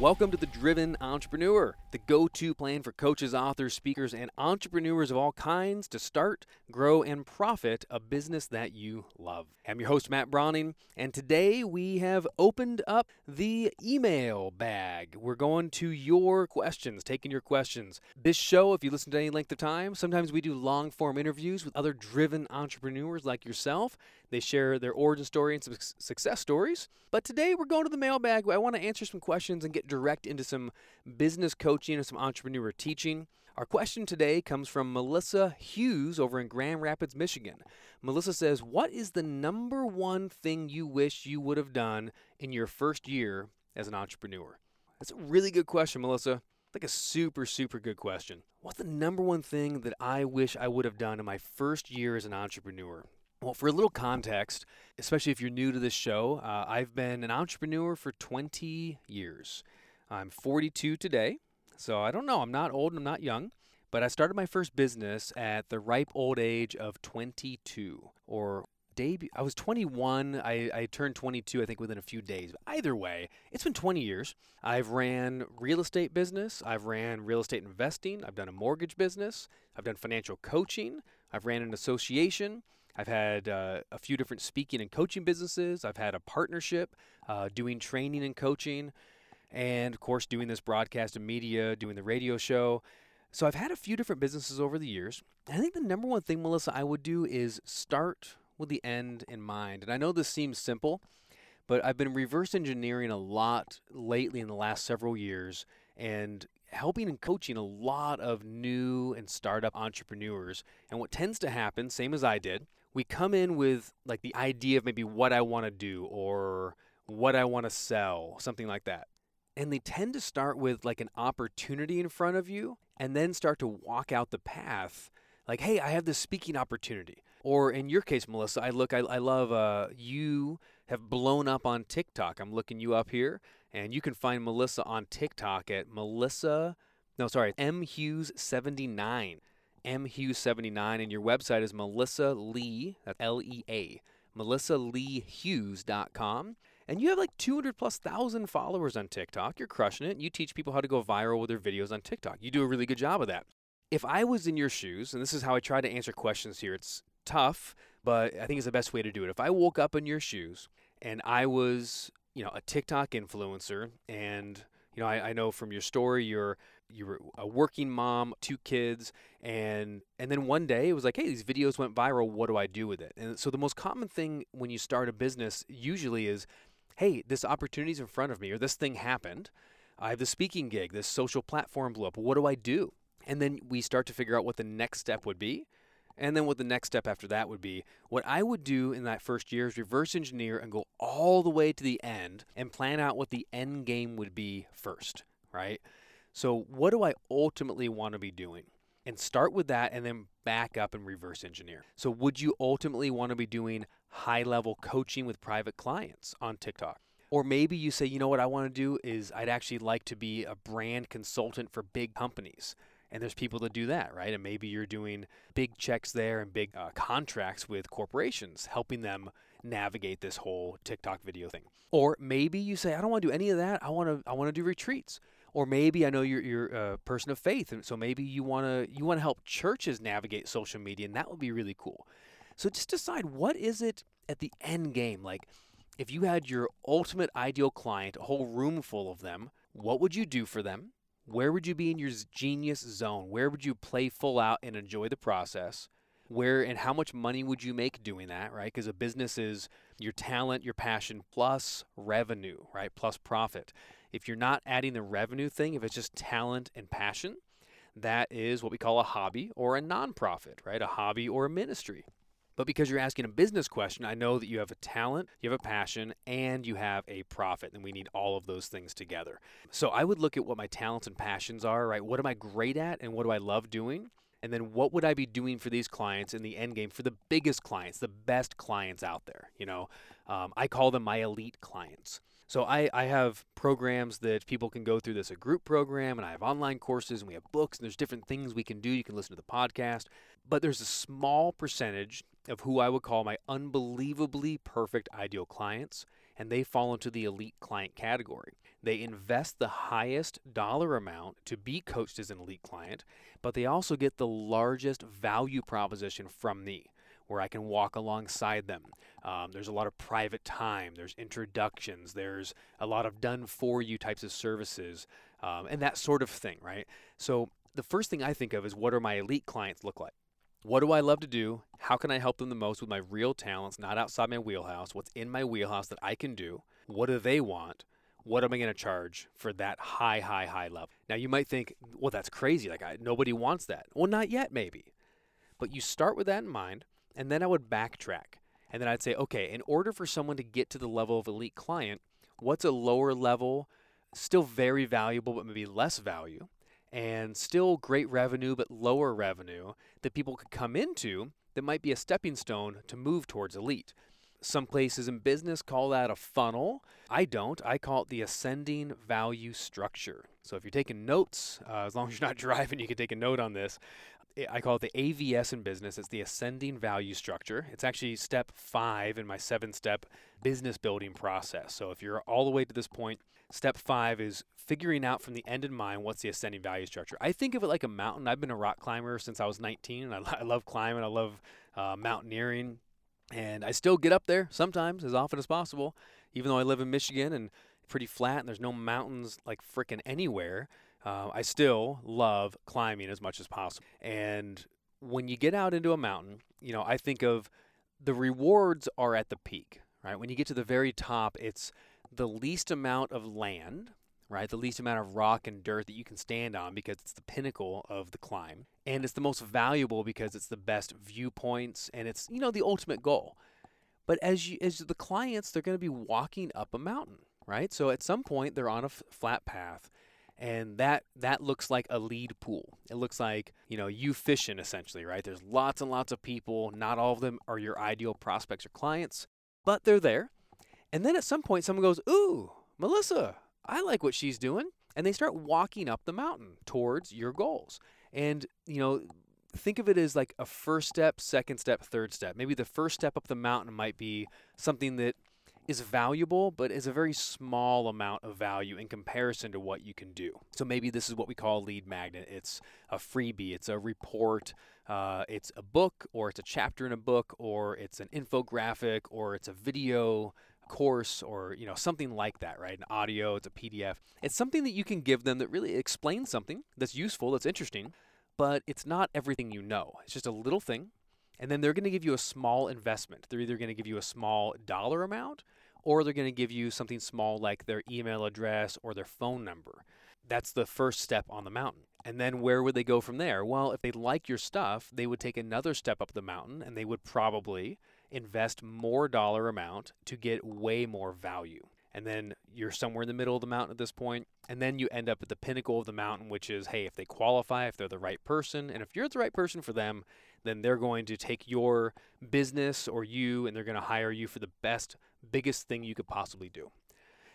Welcome to the Driven Entrepreneur, the go to plan for coaches, authors, speakers, and entrepreneurs of all kinds to start, grow, and profit a business that you love. I'm your host, Matt Brauning, and today we have opened up the email bag. We're going to your questions, taking your questions. This show, if you listen to any length of time, sometimes we do long form interviews with other driven entrepreneurs like yourself. They share their origin story and some success stories. But today we're going to the mailbag. I want to answer some questions and get direct into some business coaching and some entrepreneur teaching. Our question today comes from Melissa Hughes over in Grand Rapids, Michigan. Melissa says, What is the number one thing you wish you would have done in your first year as an entrepreneur? That's a really good question, Melissa. Like a super, super good question. What's the number one thing that I wish I would have done in my first year as an entrepreneur? Well, for a little context, especially if you're new to this show, uh, I've been an entrepreneur for 20 years. I'm 42 today, so I don't know. I'm not old and I'm not young, but I started my first business at the ripe old age of 22 or debut. I was 21. I, I turned 22, I think, within a few days. But either way, it's been 20 years. I've ran real estate business. I've ran real estate investing. I've done a mortgage business. I've done financial coaching. I've ran an association. I've had uh, a few different speaking and coaching businesses. I've had a partnership uh, doing training and coaching, and of course, doing this broadcast and media, doing the radio show. So I've had a few different businesses over the years. I think the number one thing, Melissa, I would do is start with the end in mind. And I know this seems simple, but I've been reverse engineering a lot lately in the last several years and helping and coaching a lot of new and startup entrepreneurs. And what tends to happen, same as I did, we come in with like the idea of maybe what I want to do or what I want to sell, something like that. And they tend to start with like an opportunity in front of you and then start to walk out the path like, hey, I have this speaking opportunity. Or in your case, Melissa, I look, I, I love uh, you have blown up on TikTok. I'm looking you up here, and you can find Melissa on TikTok at Melissa, no, sorry, M Hughes 79. MHughes79, and your website is Melissa Lea, that's L E A, melissaleahughes.com. And you have like 200 plus thousand followers on TikTok. You're crushing it. You teach people how to go viral with their videos on TikTok. You do a really good job of that. If I was in your shoes, and this is how I try to answer questions here, it's tough, but I think it's the best way to do it. If I woke up in your shoes and I was, you know, a TikTok influencer, and you know, I, I know from your story you're you were a working mom, two kids, and and then one day it was like, hey, these videos went viral. What do I do with it? And so the most common thing when you start a business usually is, hey, this opportunity's in front of me, or this thing happened. I have the speaking gig. This social platform blew up. What do I do? And then we start to figure out what the next step would be. And then what the next step after that would be. What I would do in that first year is reverse engineer and go all the way to the end and plan out what the end game would be first, right? So, what do I ultimately want to be doing? And start with that and then back up and reverse engineer. So, would you ultimately want to be doing high level coaching with private clients on TikTok? Or maybe you say, you know what I want to do is I'd actually like to be a brand consultant for big companies. And there's people that do that, right? And maybe you're doing big checks there and big uh, contracts with corporations, helping them navigate this whole TikTok video thing. Or maybe you say, I don't want to do any of that. I want to I want to do retreats or maybe I know you're you're a person of faith, and so maybe you want to you want to help churches navigate social media, and that would be really cool. So just decide what is it at the end game. Like, if you had your ultimate ideal client, a whole room full of them, what would you do for them? Where would you be in your genius zone? Where would you play full out and enjoy the process? Where and how much money would you make doing that, right? Because a business is your talent, your passion, plus revenue, right? Plus profit. If you're not adding the revenue thing, if it's just talent and passion, that is what we call a hobby or a nonprofit, right? A hobby or a ministry. But because you're asking a business question, I know that you have a talent, you have a passion, and you have a profit. And we need all of those things together. So I would look at what my talents and passions are, right? What am I great at and what do I love doing? And then what would I be doing for these clients in the end game for the biggest clients, the best clients out there? You know, um, I call them my elite clients. So I, I have programs that people can go through this a group program and I have online courses and we have books and there's different things we can do. You can listen to the podcast. But there's a small percentage of who I would call my unbelievably perfect ideal clients, and they fall into the elite client category. They invest the highest dollar amount to be coached as an elite client, but they also get the largest value proposition from me where I can walk alongside them. Um, there's a lot of private time, there's introductions, there's a lot of done for you types of services, um, and that sort of thing, right? So the first thing I think of is what are my elite clients look like? What do I love to do? How can I help them the most with my real talents, not outside my wheelhouse? What's in my wheelhouse that I can do? What do they want? What am I going to charge for that high, high, high level? Now you might think, well, that's crazy. Like I, nobody wants that. Well, not yet, maybe. But you start with that in mind, and then I would backtrack. And then I'd say, okay, in order for someone to get to the level of elite client, what's a lower level, still very valuable, but maybe less value, and still great revenue, but lower revenue that people could come into that might be a stepping stone to move towards elite? Some places in business call that a funnel. I don't. I call it the ascending value structure. So if you're taking notes, uh, as long as you're not driving, you can take a note on this. I call it the AVS in business. It's the ascending value structure. It's actually step five in my seven step business building process. So if you're all the way to this point, step five is figuring out from the end in mind what's the ascending value structure. I think of it like a mountain. I've been a rock climber since I was 19, and I, I love climbing. I love uh, mountaineering, and I still get up there sometimes, as often as possible, even though I live in Michigan and pretty flat and there's no mountains like frickin' anywhere uh, I still love climbing as much as possible. And when you get out into a mountain, you know, I think of the rewards are at the peak, right? When you get to the very top, it's the least amount of land, right? The least amount of rock and dirt that you can stand on because it's the pinnacle of the climb. And it's the most valuable because it's the best viewpoints and it's, you know, the ultimate goal. But as you as the clients, they're going to be walking up a mountain, right? So at some point they're on a f- flat path and that that looks like a lead pool. It looks like you know you fishing essentially, right? There's lots and lots of people. Not all of them are your ideal prospects or clients, but they're there. And then at some point, someone goes, "Ooh, Melissa, I like what she's doing," and they start walking up the mountain towards your goals. And you know, think of it as like a first step, second step, third step. Maybe the first step up the mountain might be something that is valuable, but is a very small amount of value in comparison to what you can do. So maybe this is what we call lead magnet. It's a freebie, it's a report, uh, it's a book, or it's a chapter in a book, or it's an infographic, or it's a video course or you know something like that right an audio it's a pdf it's something that you can give them that really explains something that's useful that's interesting but it's not everything you know it's just a little thing and then they're going to give you a small investment. They're either going to give you a small dollar amount or they're going to give you something small like their email address or their phone number. That's the first step on the mountain. And then where would they go from there? Well, if they like your stuff, they would take another step up the mountain and they would probably invest more dollar amount to get way more value. And then you're somewhere in the middle of the mountain at this point, and then you end up at the pinnacle of the mountain, which is hey, if they qualify, if they're the right person, and if you're the right person for them, then they're going to take your business or you and they're going to hire you for the best, biggest thing you could possibly do.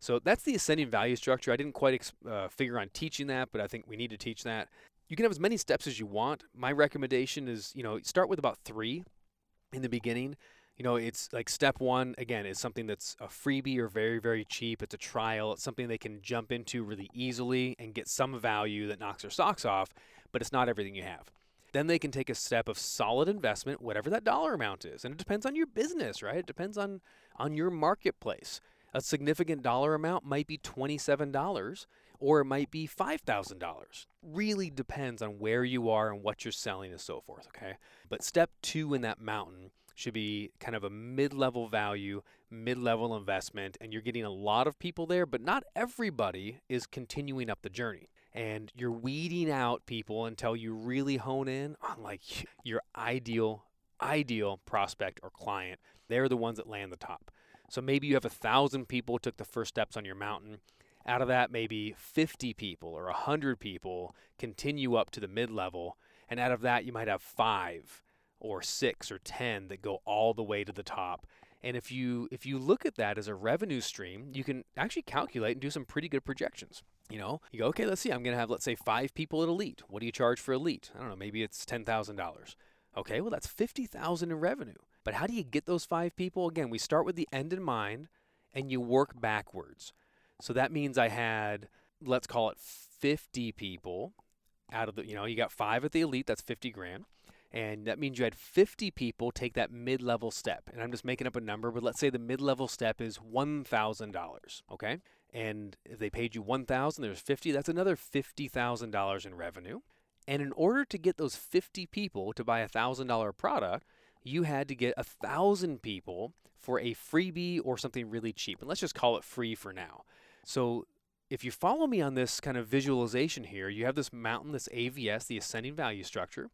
So that's the ascending value structure. I didn't quite uh, figure on teaching that, but I think we need to teach that. You can have as many steps as you want. My recommendation is, you know, start with about three in the beginning. You know, it's like step one, again, is something that's a freebie or very, very cheap. It's a trial. It's something they can jump into really easily and get some value that knocks their socks off, but it's not everything you have. Then they can take a step of solid investment, whatever that dollar amount is. And it depends on your business, right? It depends on, on your marketplace. A significant dollar amount might be $27 or it might be $5,000. Really depends on where you are and what you're selling and so forth, okay? But step two in that mountain should be kind of a mid level value, mid level investment, and you're getting a lot of people there, but not everybody is continuing up the journey and you're weeding out people until you really hone in on like your ideal ideal prospect or client. They're the ones that land the top. So maybe you have a thousand people took the first steps on your mountain. Out of that, maybe 50 people or 100 people continue up to the mid level. And out of that, you might have five or six or 10 that go all the way to the top. And if you if you look at that as a revenue stream, you can actually calculate and do some pretty good projections. You know, you go, okay, let's see, I'm to have let's say 5 people at Elite. What do you charge for Elite? I don't know, maybe it's $10,000. Okay, well that's 50,000 in revenue. But how do you get those 5 people? Again, we start with the end in mind and you work backwards. So that means I had let's call it 50 people out of the, you know, you got 5 at the Elite, that's 50 grand. And that means you had 50 people take that mid level step. And I'm just making up a number, but let's say the mid level step is $1,000. Okay. And if they paid you 1000 there's 50, that's another $50,000 in revenue. And in order to get those 50 people to buy a $1,000 product, you had to get a thousand people for a freebie or something really cheap. And let's just call it free for now. So if you follow me on this kind of visualization here, you have this mountain, this AVS, the ascending value structure.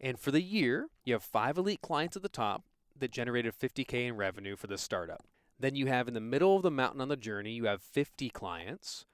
And for the year, you have five elite clients at the top that generated 50K in revenue for the startup. Then you have in the middle of the mountain on the journey, you have 50 clients,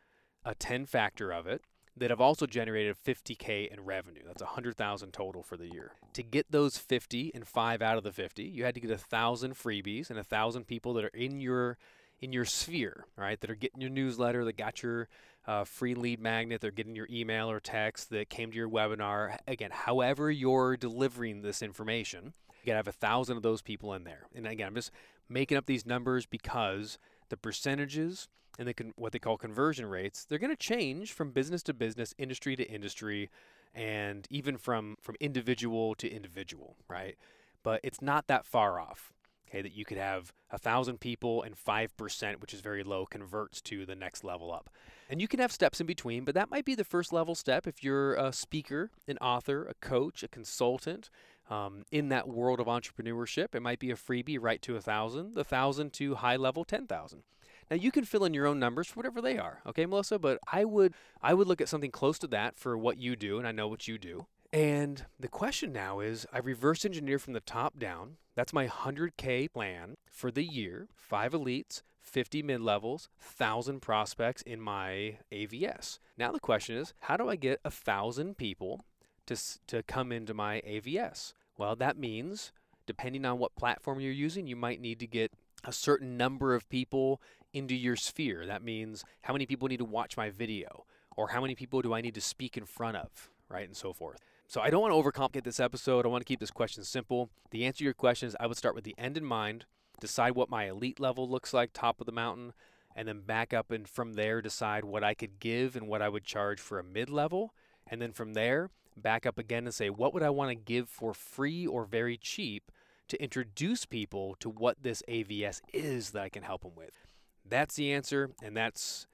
a 10 factor of it, that have also generated 50K in revenue. That's 100,000 total for the year. To get those 50 and five out of the 50, you had to get a thousand freebies and a thousand people that are in your in your sphere, right? That are getting your newsletter, that got your uh, free lead magnet, they're getting your email or text, that came to your webinar. Again, however you're delivering this information, you gotta have a thousand of those people in there. And again, I'm just making up these numbers because the percentages and the con- what they call conversion rates, they're going to change from business to business, industry to industry, and even from from individual to individual, right? But it's not that far off okay, that you could have a thousand people and 5%, which is very low, converts to the next level up. And you can have steps in between, but that might be the first level step if you're a speaker, an author, a coach, a consultant. Um, in that world of entrepreneurship, it might be a freebie right to a thousand, the thousand to high level ten thousand. Now you can fill in your own numbers for whatever they are, okay, Melissa. But I would I would look at something close to that for what you do, and I know what you do. And the question now is, I reverse engineer from the top down that's my 100K plan for the year. Five elites, 50 mid levels, 1,000 prospects in my AVS. Now the question is, how do I get 1,000 people to, to come into my AVS? Well, that means depending on what platform you're using, you might need to get a certain number of people into your sphere. That means how many people need to watch my video, or how many people do I need to speak in front of, right, and so forth. So I don't want to overcomplicate this episode. I want to keep this question simple. The answer to your question is I would start with the end in mind, decide what my elite level looks like, top of the mountain, and then back up and from there decide what I could give and what I would charge for a mid level. And then from there, back up again and say, what would I want to give for free or very cheap to introduce people to what this AVS is that I can help them with? That's the answer, and that's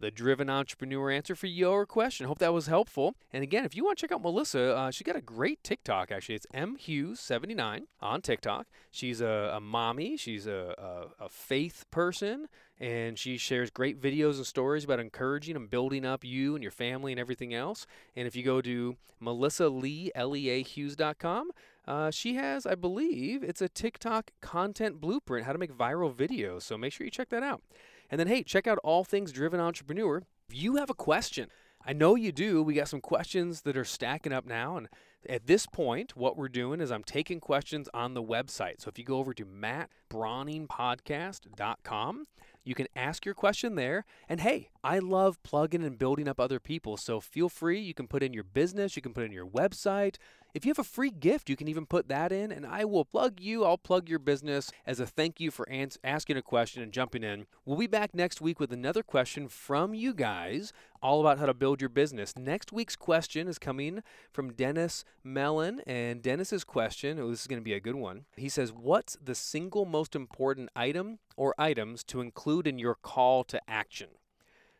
the driven entrepreneur answer for your question. Hope that was helpful. And again, if you want to check out Melissa, uh, she got a great TikTok actually. It's M Hughes 79 on TikTok. She's a, a mommy, she's a, a, a, faith person, and she shares great videos and stories about encouraging and building up you and your family and everything else. And if you go to Melissa Lea, L-E-A Hughes.com, uh, she has, I believe, it's a TikTok content blueprint, how to make viral videos. So make sure you check that out. And then, hey, check out All Things Driven Entrepreneur. If you have a question, I know you do. We got some questions that are stacking up now. And at this point, what we're doing is I'm taking questions on the website. So if you go over to mattbrauningpodcast.com, you can ask your question there. And hey, I love plugging and building up other people. So feel free. You can put in your business, you can put in your website, if you have a free gift, you can even put that in, and I will plug you. I'll plug your business as a thank you for ans- asking a question and jumping in. We'll be back next week with another question from you guys, all about how to build your business. Next week's question is coming from Dennis Mellon, and Dennis's question, oh, this is going to be a good one. He says, What's the single most important item or items to include in your call to action?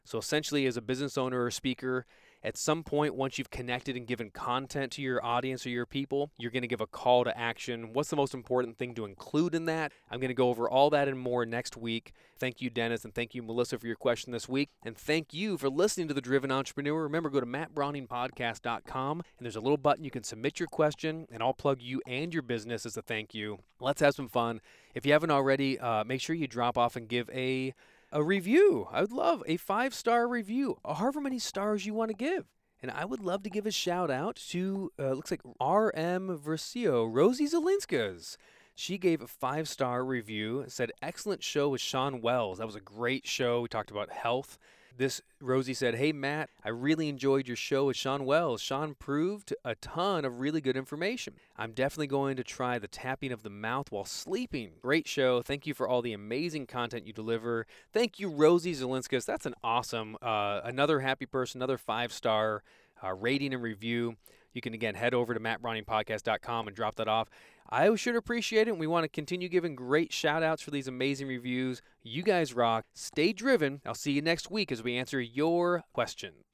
So essentially, as a business owner or speaker, At some point, once you've connected and given content to your audience or your people, you're going to give a call to action. What's the most important thing to include in that? I'm going to go over all that and more next week. Thank you, Dennis, and thank you, Melissa, for your question this week. And thank you for listening to The Driven Entrepreneur. Remember, go to mattbrauningpodcast.com, and there's a little button you can submit your question, and I'll plug you and your business as a thank you. Let's have some fun. If you haven't already, uh, make sure you drop off and give a a review. I would love a five star review, however many stars you want to give. And I would love to give a shout out to, uh, looks like R.M. Versio, Rosie Zelinskas. She gave a five star review, said, Excellent show with Sean Wells. That was a great show. We talked about health this Rosie said, "Hey Matt, I really enjoyed your show with Sean Wells. Sean proved a ton of really good information. I'm definitely going to try the tapping of the mouth while sleeping. Great show. Thank you for all the amazing content you deliver. Thank you, Rosie Zelinskas. That's an awesome, uh, another happy person, another five star uh, rating and review. You can again head over to mattbrauningpodcast.com and drop that off. I should appreciate it. And we want to continue giving great shout outs for these amazing reviews. You guys rock. Stay driven. I'll see you next week as we answer your questions.